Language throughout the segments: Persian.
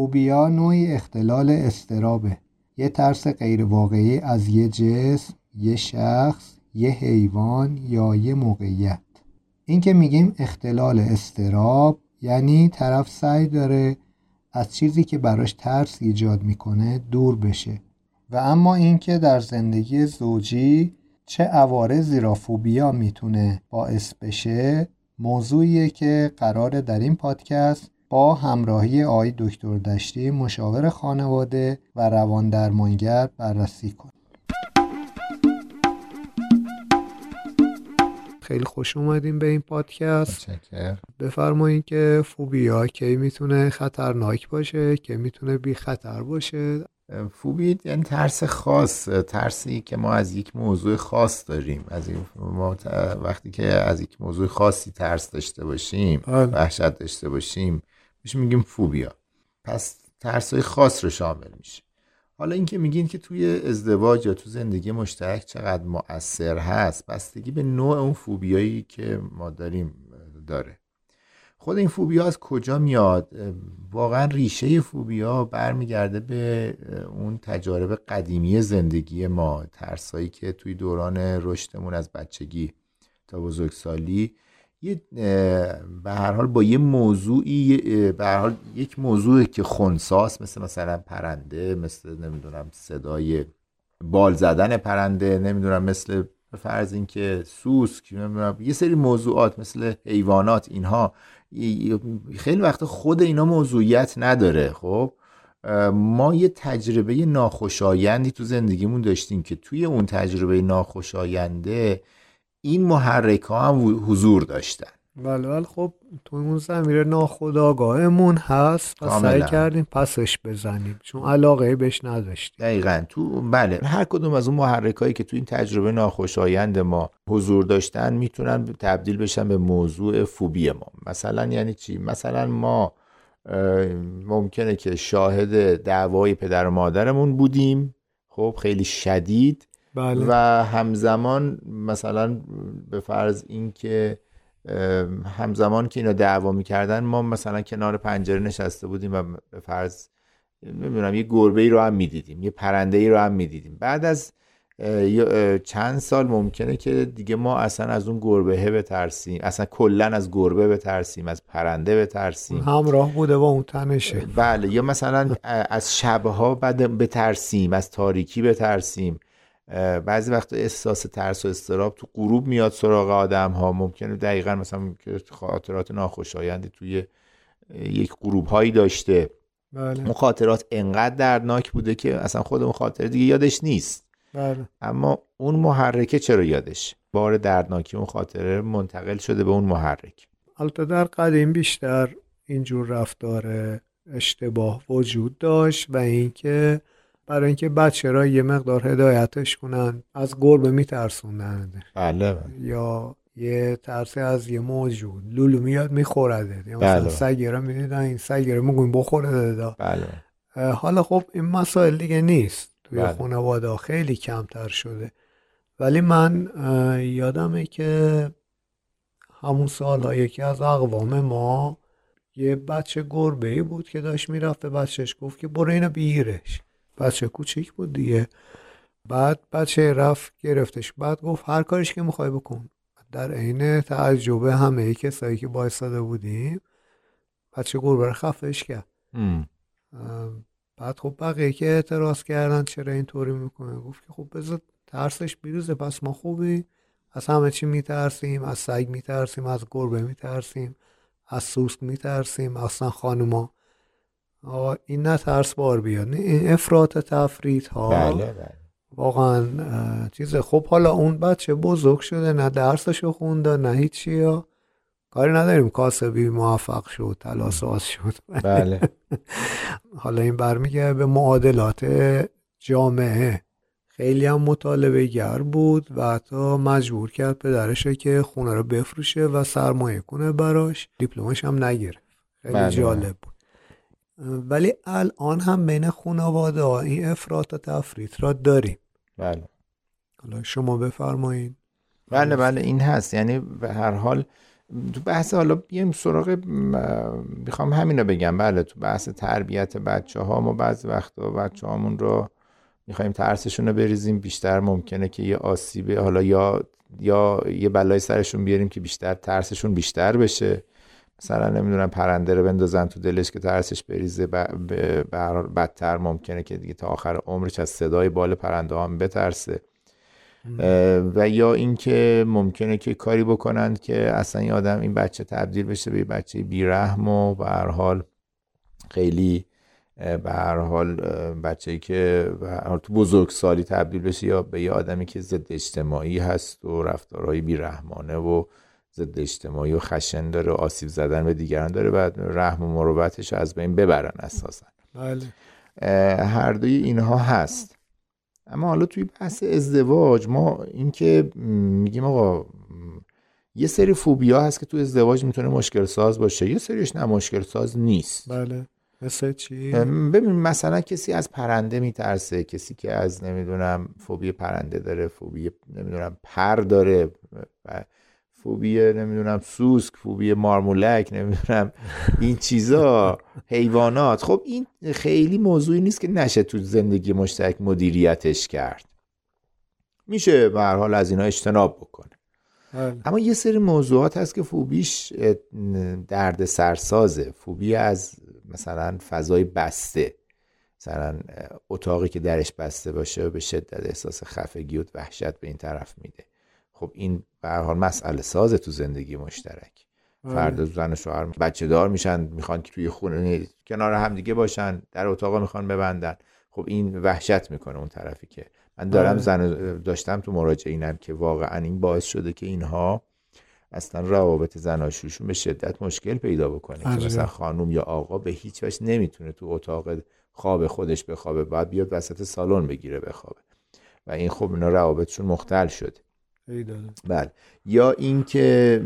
فوبیا نوعی اختلال استرابه یه ترس غیرواقعی از یه جسم، یه شخص، یه حیوان یا یه موقعیت. این که میگیم اختلال استراب یعنی طرف سعی داره از چیزی که براش ترس ایجاد می‌کنه دور بشه. و اما اینکه در زندگی زوجی چه عوارضی را فوبیا می‌تونه باعث بشه موضوعیه که قراره در این پادکست با همراهی آقای دکتر دشتی مشاور خانواده و روان درمانگر بررسی کنیم. خیلی خوش اومدیم به این پادکست. بفرمایید که فوبیا کی می‌تونه خطرناک باشه که می‌تونه بی خطر باشه؟ فوبی یعنی ترس خاص ترسی که ما از یک موضوع خاص داریم. از این ما وقتی که از یک موضوع خاصی ترس داشته باشیم بله. وحشت داشته باشیم میشه میگیم فوبیا. پس ترس های خاص رو شامل میشه. حالا اینکه میگین که توی ازدواج یا تو زندگی مشترک چقدر مؤثر هست بستگی به نوع اون فوبیایی که ما داریم داره. خود این فوبیا از کجا میاد؟ واقعا ریشه فوبیا برمیگرده به اون تجارب قدیمی زندگی ما ترسایی که توی دوران رشدمون از بچگی تا بزرگسالی یه به هر حال با یه موضوعی به هر حال یک موضوعی که خونساس مثل مثلا پرنده مثل نمی‌دونم صدای بال زدن پرنده نمی‌دونم مثل فرض اینکه سوسک نمی‌دونم یه سری موضوعات مثل حیوانات اینها خیلی وقت خود اینا موضوعیت نداره خب؟ ما یه تجربه ناخوشایندی تو زندگیمون داشتیم که توی اون تجربه ناخوشاینده این محرک ها هم حضور داشتن. بله بله خب تو اون زمیر ناخداگاهمون هست و سعی کردیم پسش بزنیم. چون علاقه بهش نداشتیم. دقیقا. تو بله. هر کدوم از اون محرک هایی که تو این تجربه ناخوشایند ما حضور داشتن می‌تونن تبدیل بشن به موضوع فوبی ما. مثلا یعنی چی؟ مثلا ما ممکنه که شاهد دعوای پدر و مادرمون بودیم. خب خیلی شدید. بله. و همزمان مثلا به فرض اینکه همزمان که اینا دعوا می‌کردن ما مثلا کنار پنجره نشسته بودیم و به فرض نمی‌دونم یه گربه ای رو هم می‌دیدیم یه پرنده ای رو هم می‌دیدیم. بعد از چند سال ممکنه که دیگه ما اصلا از اون گربه بترسیم اصلا کلا از گربه بترسیم از پرنده بترسیم. همراه بوده با اون تنشه. بله یا مثلا از شبها بعد بترسیم از تاریکی بترسیم. بعضی وقت احساس ترس و استراب تو غروب میاد سراغ آدم ها ممکنه دقیقا مثلا خاطرات ناخوشایندی توی یک غروب هایی داشته. بله. اون خاطرات انقدر دردناک بوده که اصلا خود اون خاطره دیگه یادش نیست. بله. اما اون محرکه چرا یادش؟ بار دردناکی اون خاطره منتقل شده به اون محرک. البته در قدیم بیشتر اینجور رفتار اشتباه وجود داشت و اینکه برای اینکه بچه را یه مقدار هدایتش کنن از گربه میترسوندن. بله یا یه ترسی از یه موجود لولو میاد میخورده. یا مثلا بله. سگه را می‌دیدن این سگه را می‌گوین بخوره دادا. بله. حالا خب این مسائل دیگه نیست. توی بله. خانواده خیلی کمتر شده. ولی من یادمه که همون سال یکی از اقوام ما یه بچه گربه ای بود که داشت می‌رفت به بچهش گفت که برو اینو بیرش. بچه کوچیک بود دیگه. بعد بچه رفت گرفتش. بعد گفت هر کارش که می‌خوای بکن. در عین تعجب همه ای کسایی که بایستاده بودیم بچه گربه رو خفش کرد. بعد خب بقیه که اعتراض کردن چرا اینطوری می‌کنه. گفت که خب بذار ترسش بیروزه پس ما خوبی. از همه چی میترسیم از سگ میترسیم از گربه میترسیم از سوسک میترسیم. اصلا خانوما این نه ترس بار بیاد این افراط تفرید ها بله بله. واقعا چیز خب حالا اون بچه بزرگ شده نه درسشو خونده نه هیچی ها کاری نداریم. کاسبی موفق شد تلاساز شد. بله. حالا این برمیگه به معادلات جامعه. خیلی هم مطالبه گر بود و حتی مجبور کرد پدرش که خونه رو بفروشه و سرمایه کنه براش. دیپلمش هم نگرفت. خیلی بله. جالب بود. ولی الان هم بین خانواده ها این افراط و تفریط را داریم. بله. حالا شما بفرمایید. بله بله این هست. یعنی به هر حال تو بحث حالا بیایم سراغ می‌خوام همینو بگم. بله تو بحث تربیت بچه ها ما بعضی وقتا بچه هامون رو می‌خوایم ترسشون رو بریزیم. بیشتر ممکنه که یه آسیبه حالا یا یا یه بلای سرشون بیاریم که بیشتر ترسشون بیشتر بشه. مثلا نمی‌دونم پرنده رو بندازن تو دلش که ترسش بریزه بدتر ممکنه که دیگه تا آخر عمرش از صدای بال پرنده هم بترسه. و یا اینکه ممکنه که کاری بکنند که اصلا این آدم این بچه تبدیل بشه به بچه بیرحم و به هر حال خیلی به هر حال بچه‌ای که تو بزرگسالی تبدیل بشه یا به یه آدمی که ضد اجتماعی هست و رفتارهای بیرحمانه و ضد اجتماعی و خشن داره و آسیب زدن به دیگران داره و رحم و مروتش از بین ببرن اساسا. بله. هر دوی اینها هست. اما حالا توی بحث ازدواج ما اینکه میگیم آقا یه سری فوبیا هست که تو ازدواج می‌تونه مشکل ساز باشه یه سریش نه مشکل ساز نیست. بله. مثل چی؟ ببین مثلا کسی از پرنده میترسه کسی که از نمی‌دونم فوبی پرنده داره فوبی نمی‌دونم پر داره فوبی نمی‌دونم سوسک فوبی مارمولک نمی‌دونم این چیزا حیوانات. خب این خیلی موضوعی نیست که نشه تو زندگی مشترک مدیریتش کرد. میشه به حال از اینا اجتناب بکنه. بله. اما یه سری موضوعات هست که فوبیش درد سرسازه فوبی از مثلا فضای بسته. مثلا اتاقی که درش بسته باشه به شدت احساس خفگی و وحشت به این طرف میده. خب این به حال مسئله سازه تو زندگی مشترک بله. فرد زن و شوهر بچه دار میشن می‌خوان که توی خونه کنار هم دیگه باشن در اتاق می‌خوان ببندن خب این وحشت می‌کنه اون طرفی که من دارم بله. زن داشتم تو مراجعینم که واقعا این باعث شده که اینها اصلا روابط زناشویشون به شدت مشکل پیدا بکنه که عجب. مثلا خانوم یا آقا به هیچ وجه نمی‌تونه تو اتاق خواب خودش بخوابه باید بیاد وسط سالن بگیره بخوابه و این خب اینا روابطشون مختل شده. بله. یا اینکه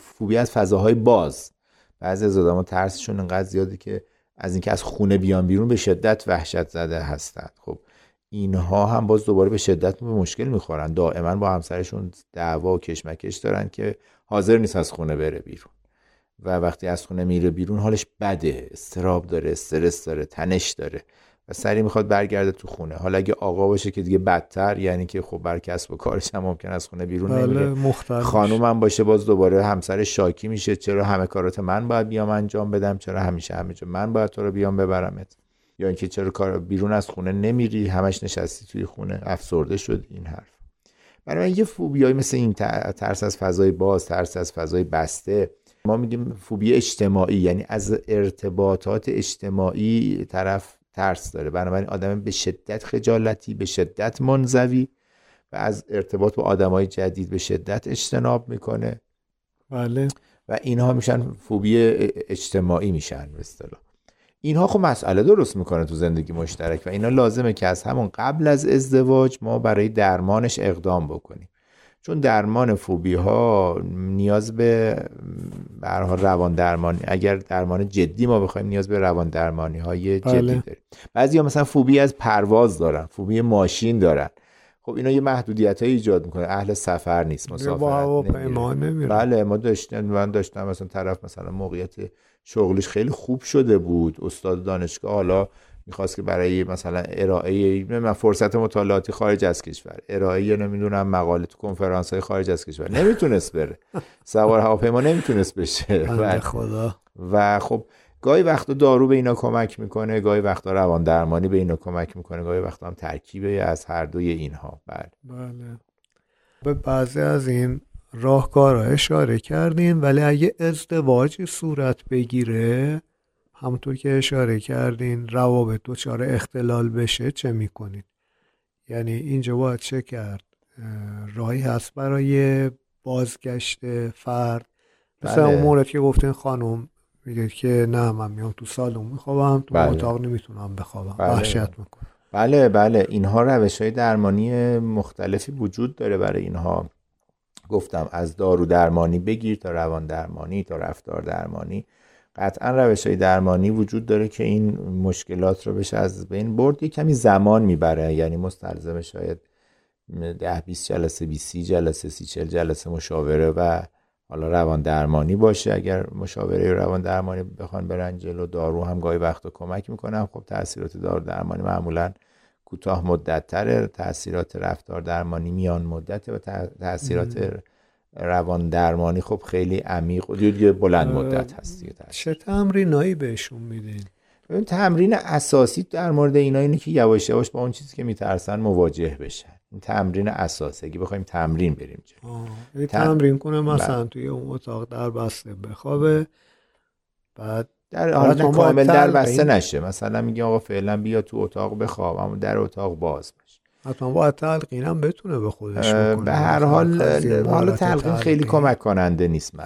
فوبی از فضاهای باز. بعضی از آدم‌ها ترسشون انقدر زیاده که از اینکه از خونه بیان بیرون به شدت وحشت زده هستند خب اینها هم باز دوباره به شدت به مشکل می‌خورن. دائما با همسرشون دعوا و کشمکش دارن که حاضر نیست از خونه بره بیرون. و وقتی از خونه میره بیرون حالش بده. استراب داره استرس داره تنش داره. و سری می‌خواد برگرده تو خونه. حالا اگه آقا باشه که دیگه بدتر یعنی که خب بر کسب و کارش هم ممکن از خونه بیرون بله نمیره. مختلف خانوم هم باشه باز دوباره همسر شاکی میشه. چرا همه کارات من باید بیام انجام بدم؟ چرا همیشه همه جا من باید تو رو بیام ببرمت؟ یا اینکه چرا کار بیرون از خونه نمیری؟ همش نشستی توی خونه. افسرده شدی این حرف. برای من یه فوبیایی مثل این ترس از فضای باز ترس از فضای بسته. ما میگیم فوبی اجتماعی یعنی از ارتباطات اجتماعی طرف ترس داره. بنابراین آدم به شدت خجالتی به شدت منزوی و از ارتباط با آدمای جدید به شدت اجتناب می‌کنه. بله. و اینها میشن فوبی اجتماعی میشن به اصطلاح. اینها خب مسئله درست می‌کنه تو زندگی مشترک و اینا لازمه که از همون قبل از ازدواج ما برای درمانش اقدام بکنیم. چون درمان فوبی ها نیاز به حال روان درمانی اگر درمان جدی ما بخوایم نیاز به روان درمانی های جدی بله. داریم. بعضی ها مثلا فوبی از پرواز دارن فوبی ماشین دارن. خب اینا یه محدودیت ایجاد می‌کنه. اهل سفر نیست مسافرت بله ما داشتیم من داشتم مثلا طرف مثلا موقعیت شغلش خیلی خوب شده بود. استاد دانشگاه حالا می‌خواست که برای مثلا ارائه من فرصت مطالعاتی خارج از کشور ارائه نمی‌دونم مقاله تو کنفرانس های خارج از کشور نمی‌تونست بره. سوار هواپیما نمی‌تونست بشه. بنده و, خدا. و خب گاهی وقتا دارو به اینا کمک می‌کنه گاهی وقتا روان درمانی به اینا کمک می‌کنه گاهی وقتا هم ترکیبی از هر دوی اینها. بله. بله. به بعضی از این راهکارها اشاره کردین ولی اگه ازدواجی صورت بگیره همونطور که اشاره کردین روابط دچار اختلال بشه چه می‌کنید؟ یعنی اینجا باید چه کرد؟ اه، راهی هست برای بازگشت فرد؟ مثلا بله. اون مورد که گفتین خانم میگه که نه من میام تو سالن میخوابم تو بله. اتاق نمی‌تونم بخوابم. بله. وحشت می‌کنم بله بله. اینها روش های درمانی مختلفی وجود داره برای اینها. گفتم از دارو درمانی بگیر تا روان درمانی تا رفتار درمانی. قطعا روش های درمانی وجود داره که این مشکلات رو بشه از بین برد. یه کمی زمان می‌بره یعنی مستلزم شاید ده 20 جلسه 20 جلسه 30 40 جلسه مشاوره و حالا روان درمانی باشه. اگر مشاوره روان درمانی بخوان برن جلو دارو هم گاهی وقت کمک می‌کنن خب تاثیرات دارو درمانی معمولا کوتاه مدت تره تاثیرات رفتار درمانی میان مدته و تاثیرات روان درمانی خب خیلی عمیق و دیگه بلند مدت هست دیگه چه تمرینایی بهشون میدین؟ ببین تمرین اساسی در مورد اینا اینه که یواش یواش با اون چیزی که میترسن مواجه بشن. این تمرین اساسی اگه بخوایم تمرین بریم جلو. تمرین کنه مثلا بله. توی اون اتاق در بسته بخوابه. بعد در حالت کامل در بسته نشه. مثلا میگه آقا فعلا بیا تو اتاق بخواب اما در اتاق باز حتما باید تلقین هم بتونه به خودش به هر حال حالا تلقین خیلی کمک کننده نیست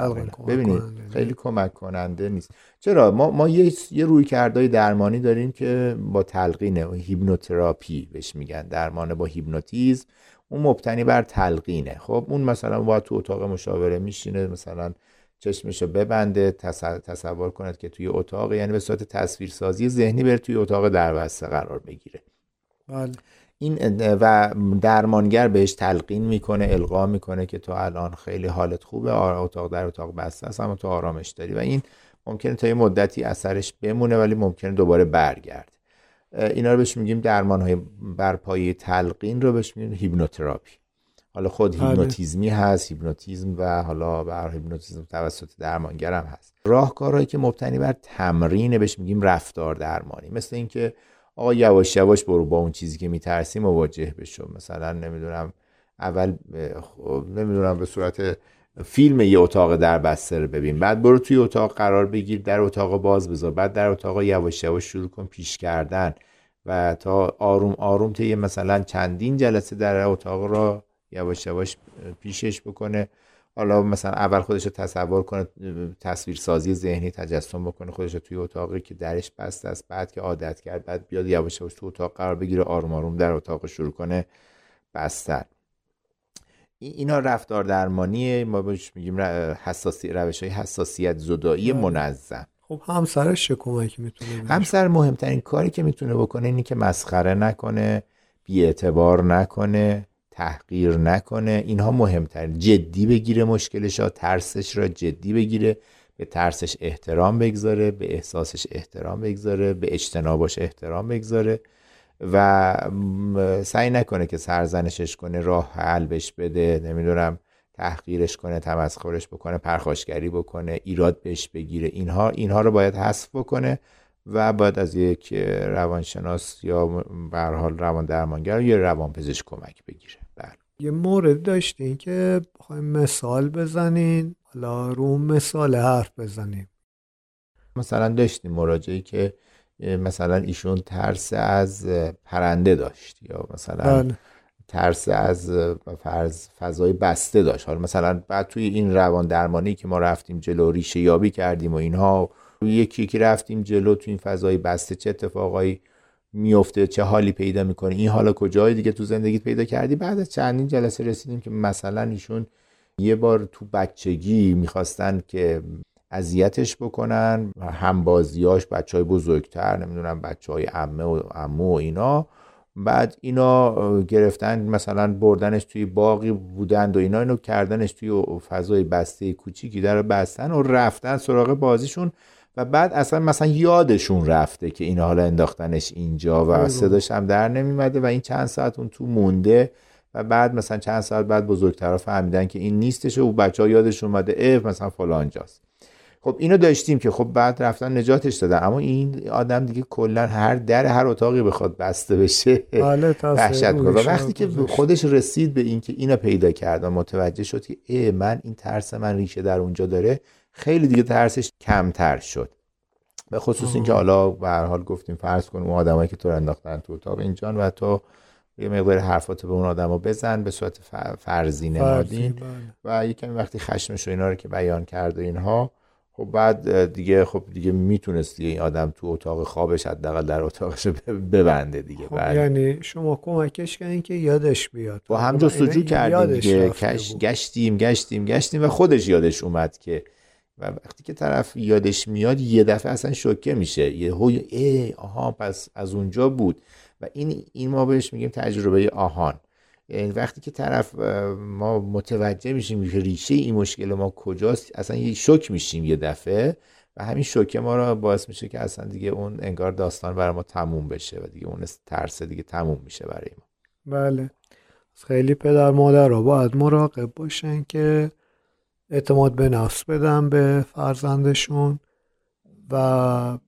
ببینید خیلی کمک کننده نیست. چرا؟ ما, ما یه, یه روی کردهای درمانی داریم که با تلقین هیپنوتراپی بهش میگن. درمان با هیپنوتیزم. اون مبتنی بر تلقینه. خب اون مثلا باید تو اتاق مشاوره میشینه مثلا چشمشو ببنده تصور کند که توی اتاق یعنی به صورت تصویرسازی ذهنی بره توی اتاق دربسته قرار بگیره. بله. این و درمانگر بهش تلقین می‌کنه القا می‌کنه که تو الان خیلی حالت خوبه اتاق در اتاق بسته است اما تو آرامش داری. و این ممکنه تا یه مدتی اثرش بمونه ولی ممکنه دوباره برگرد اینا رو بهش میگیم درمان های بر پایه تلقین رو بهش میگیم هیپنوتراپی. حالا خود بله. هیپنوتیزمی هست هیپنوتیزم و حالا بر هیپنوتیزم توسط درمانگر هم هست. راهکارهایی که مبتنی بر تمرین بهش میگیم رفتار درمانی. مثل اینکه آقا یواش یواش برو با اون چیزی که میترسی مواجه بشو. مثلا نمی‌دونم اول نمی‌دونم به صورت فیلم یه اتاق در بسته رو ببین. بعد برو توی اتاق قرار بگیر در اتاق باز بذار. بعد در اتاق یواش یواش شروع کن پیش کردن. و تا آروم آروم یه مثلا چندین جلسه در اتاق را یواش یواش پیشش بکنه. حالا مثلا اول خودش رو تصور کنه تصویر سازی ذهنی تجسم بکنه خودش رو توی اتاقی که درش بسته است بعد که عادت کرد بعد بیاد یواش یواش تو اتاق قرار بگیره آروم آروم در اتاق شروع کنه بستن اینا رفتار درمانی ما بهش میگیم حساسی روش های حساسیت زدایی بله. منظم. خب همسرش چه کمکی می‌تونه همسر مهمترین کاری که می‌تونه بکنه اینی که مسخره نکنه بیاعتبار نکنه. تحقیر نکنه. اینها مهمتر جدی بگیره مشکلش ها ترسش را جدی بگیره به ترسش احترام بگذاره به احساسش احترام بگذاره به اجتنابش احترام بگذاره و سعی نکنه که سرزنشش کنه راه حل بده نمی‌دونم تحقیرش کنه تمسخرش بکنه پرخاشگری بکنه ایراد بهش بگیره. اینها اینها رو باید حذف بکنه. و باید از یک روانشناس یا به حال روان درمانگر یا روانپزشک کمک بگیره. بله. یه مورد داشتین که بخوایم مثال بزنین حالا رو مثال حرف بزنیم. مثلا داشتیم مراجعی که مثلا ایشون ترس از پرنده داشت یا مثلا بله. ترس از فرض فضای بسته داشت. حالا مثلا بعد توی این روان درمانی که ما رفتیم جلو ریشه یابی کردیم و اینها یکی که رفتیم جلو تو این فضای بسته چه اتفاقایی میفته چه حالی پیدا می‌کنه این حالا کجای دیگه تو زندگیت پیدا کردی؟ بعد از چندین جلسه رسیدیم که مثلا ایشون یه بار تو بچگی می‌خواستن که اذیتش بکنن همبازیاش بچه های بزرگتر نمی‌دونم بچه های امه و امو و اینا. بعد اینا گرفتن مثلا بردنش توی باقی بودند و اینا اینو کردنش توی فضای بسته کوچیکی در بستن و رفتن سراغ بازیشون. و بعد اصلا مثلا یادشون رفته که این حالا انداختنش اینجا و صداش هم در نمیمده و این چند ساعت اون تو مونده و بعد مثلا چند ساعت بعد بزرگترها فهمیدن که این نیستش و بچه ها یادشون اومده اف مثلا فلانجاست خب اینو داشتیم که خب بعد رفتن نجاتش دادن. اما این آدم دیگه کلا هر در هر اتاقی بخواد بسته بشه بله، وحشت و وقتی که خودش. رسید به اینکه اینو پیدا کرد و متوجه شد که ای من این ترس من ریشه در اونجا داره خیلی دیگه ترسش کمتر شد. به خصوص اینکه حالا به هر حال گفتیم فرض کن اون آدمایی که تو رو انداختن تو اتاق اینجان و تو یه مقدار حرفات به اون آدما بزن به صورت فرضی نمادین بله. و یکم وقتی خشمش و اینا رو که بیان کرده اینها خب بعد دیگه خب دیگه می‌تونستی این آدم تو اتاق خوابش حداقل در اتاقش ببنده دیگه خب یعنی شما کمکش کردین که یادش بیاد. با هم جستجو کردیم دیگه گشتیم گشتیم گشتیم و خودش یادش اومد که و وقتی که طرف یادش میاد یه دفعه اصلا شوکه میشه. یه هوی ای آها پس از اونجا بود. و این این ما بهش میگیم تجربه آهان. یعنی وقتی که طرف ما متوجه میشیم که ریشه این مشکل ما کجاست اصلا یه شک میشیم یه دفعه. و همین شوکه ما رو باعث میشه که اصلا دیگه اون انگار داستان برای ما تموم بشه و دیگه اون ترس دیگه تموم میشه برای ما. بله. خیلی پدر مادر رو باید مراقب باشن که اعتماد به نفس بدن به فرزندشون و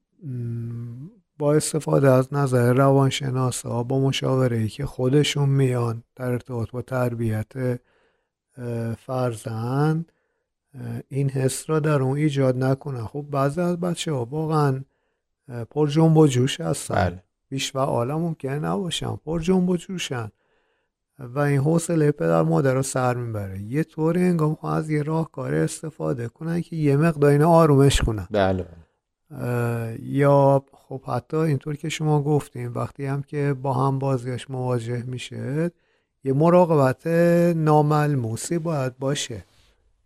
با استفاده از نظر روانشناس ها با مشاوره ای که خودشون میان در ارتباط با تربیت فرزند این حس را در اون ایجاد نکنن. خب بعضی از بچه ها واقعا پر جنب و جوش هستن. بله. بیش و عالم ممکن نباشن. پر جنب و جوشن. و این حوصله پدر مادر رو سر می‌بره. یه طوری انگام از یه راهکار استفاده کنن که یه مقدار اینو آرومش کنن. بله. یا خب حتی اینطور که شما گفتیم وقتی هم که با هم بازیش مواجه میشه یه مراقبت ناملموسی باید باشه.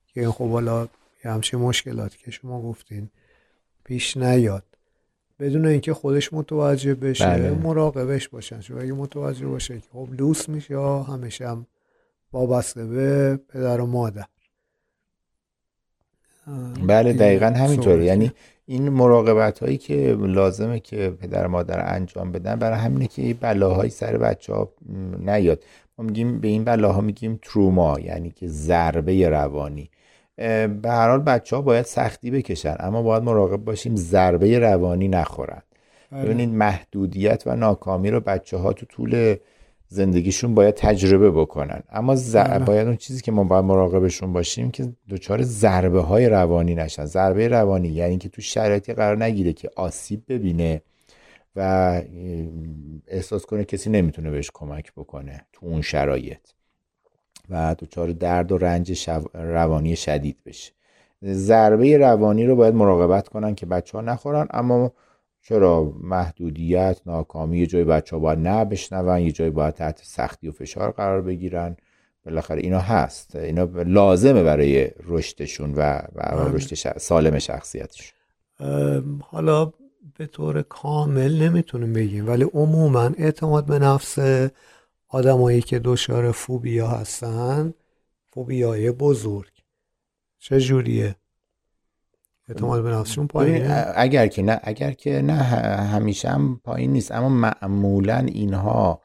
که این خب حالا یه همچین مشکلاتی که شما گفتین پیش نیاد. بدون اینکه خودش متوجه بشه بله. مراقبش باشن. چون اگه متوجه باشه که خب لوس میشه همیشه هم وابسته به پدر و مادر. بله دقیقا همینطوره. یعنی این مراقبت هایی که لازمه که پدر مادر انجام بدن برای همینه که بلاهایی سر بچه ها نیاد. ما میگیم به این بلاها میگیم تروما یعنی که ضربه روانی. به هر حال بچه ها باید سختی بکشن اما باید مراقب باشیم ضربه روانی نخورن بله. ببینید محدودیت و ناکامی رو بچه ها تو طول زندگیشون باید تجربه بکنن اما ز... بله. باید اون چیزی که ما باید مراقبشون باشیم که دچار ضربه های روانی نشن ضربه روانی یعنی که تو شرایطی قرار نگیره که آسیب ببینه و احساس کنه کسی نمی‌تونه بهش کمک بکنه تو اون شرایط و دچار درد و رنج روانی شدید بشه. ضربه روانی رو باید مراقبت کنن که بچه ها نخورن اما چرا؟ محدودیت ناکامی یه جای بچه ها باید نه بشنون یه جای باید تحت سختی و فشار قرار بگیرن. بالاخره اینا هست. اینا لازمه برای رشدشون و, و بله. رشد سالم شخصیتشون. حالا به طور کامل نمی‌تونیم بگیم ولی عموما اعتماد به نفس آدمایی که دچار فوبیا هستن فوبیای بزرگ. چه جوریه؟ اعتماد به نفسشون پایینه؟ اگر که نه اگر که نه همیشه هم پایین نیست. اما معمولا اینها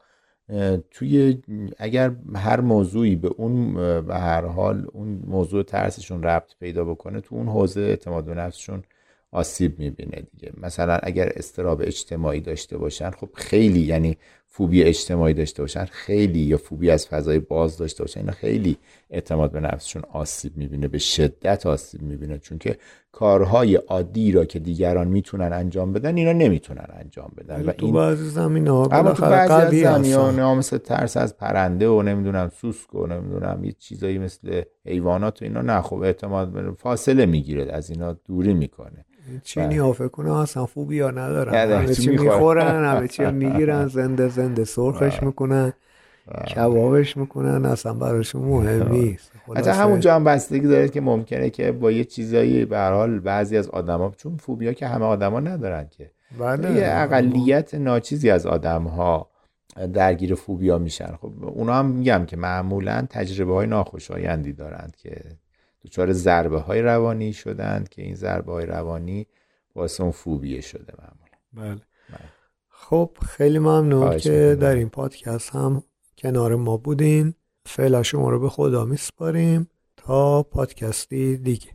توی اگر هر موضوعی به اون به هر حال اون موضوع ترسشون ربط پیدا بکنه تو اون حوزه اعتماد به نفسشون آسیب می‌بینه دیگه. مثلا اگر استراب اجتماعی داشته باشن خب خیلی یعنی فوبی اجتماعی داشته باشن خیلی یا فوبی از فضای باز داشته باشن اینا خیلی اعتماد به نفسشون آسیب می‌بینه به شدت آسیب می‌بینه چون که کارهای عادی را که دیگران می‌تونن انجام بدن اینا نمی‌تونن انجام بدن. و تو بعضی زمین ها اما تو بعضی از زمین ها مثل ترس از پرنده و نمی‌دونم سوسک و نمی‌دونم یه چیزایی مثل حیوانات و اینا نه خب اعتماد فاصله می‌گیره از اینا دوری می‌کنه. چینی ها فکر کنه اصلا فوبیا ندارن همه چی می‌خورن همه چی می‌گیرن زنده زنده سرخش می‌کنن کبابش می‌کنن اصلا براشون مهم نیست. حتی همونجا هم بستگی داره که ممکنه که با یه چیزایی به حال بعضی از آدما چون فوبیا که همه آدما ندارن که. بله. یه اقلیت ناچیزی از آدم ها درگیر فوبیا میشن. خب اونا هم میگم که معمولا تجربه های ناخوشایندی دارند که دچار ضربه های روانی شدند که این ضربه های روانی باعث اون فوبیه شده معمولا بله. بله. خب خیلی ممنون که در این پادکست هم کنار ما بودین فعلا شما رو به خدا میسپاریم تا پادکستی دیگه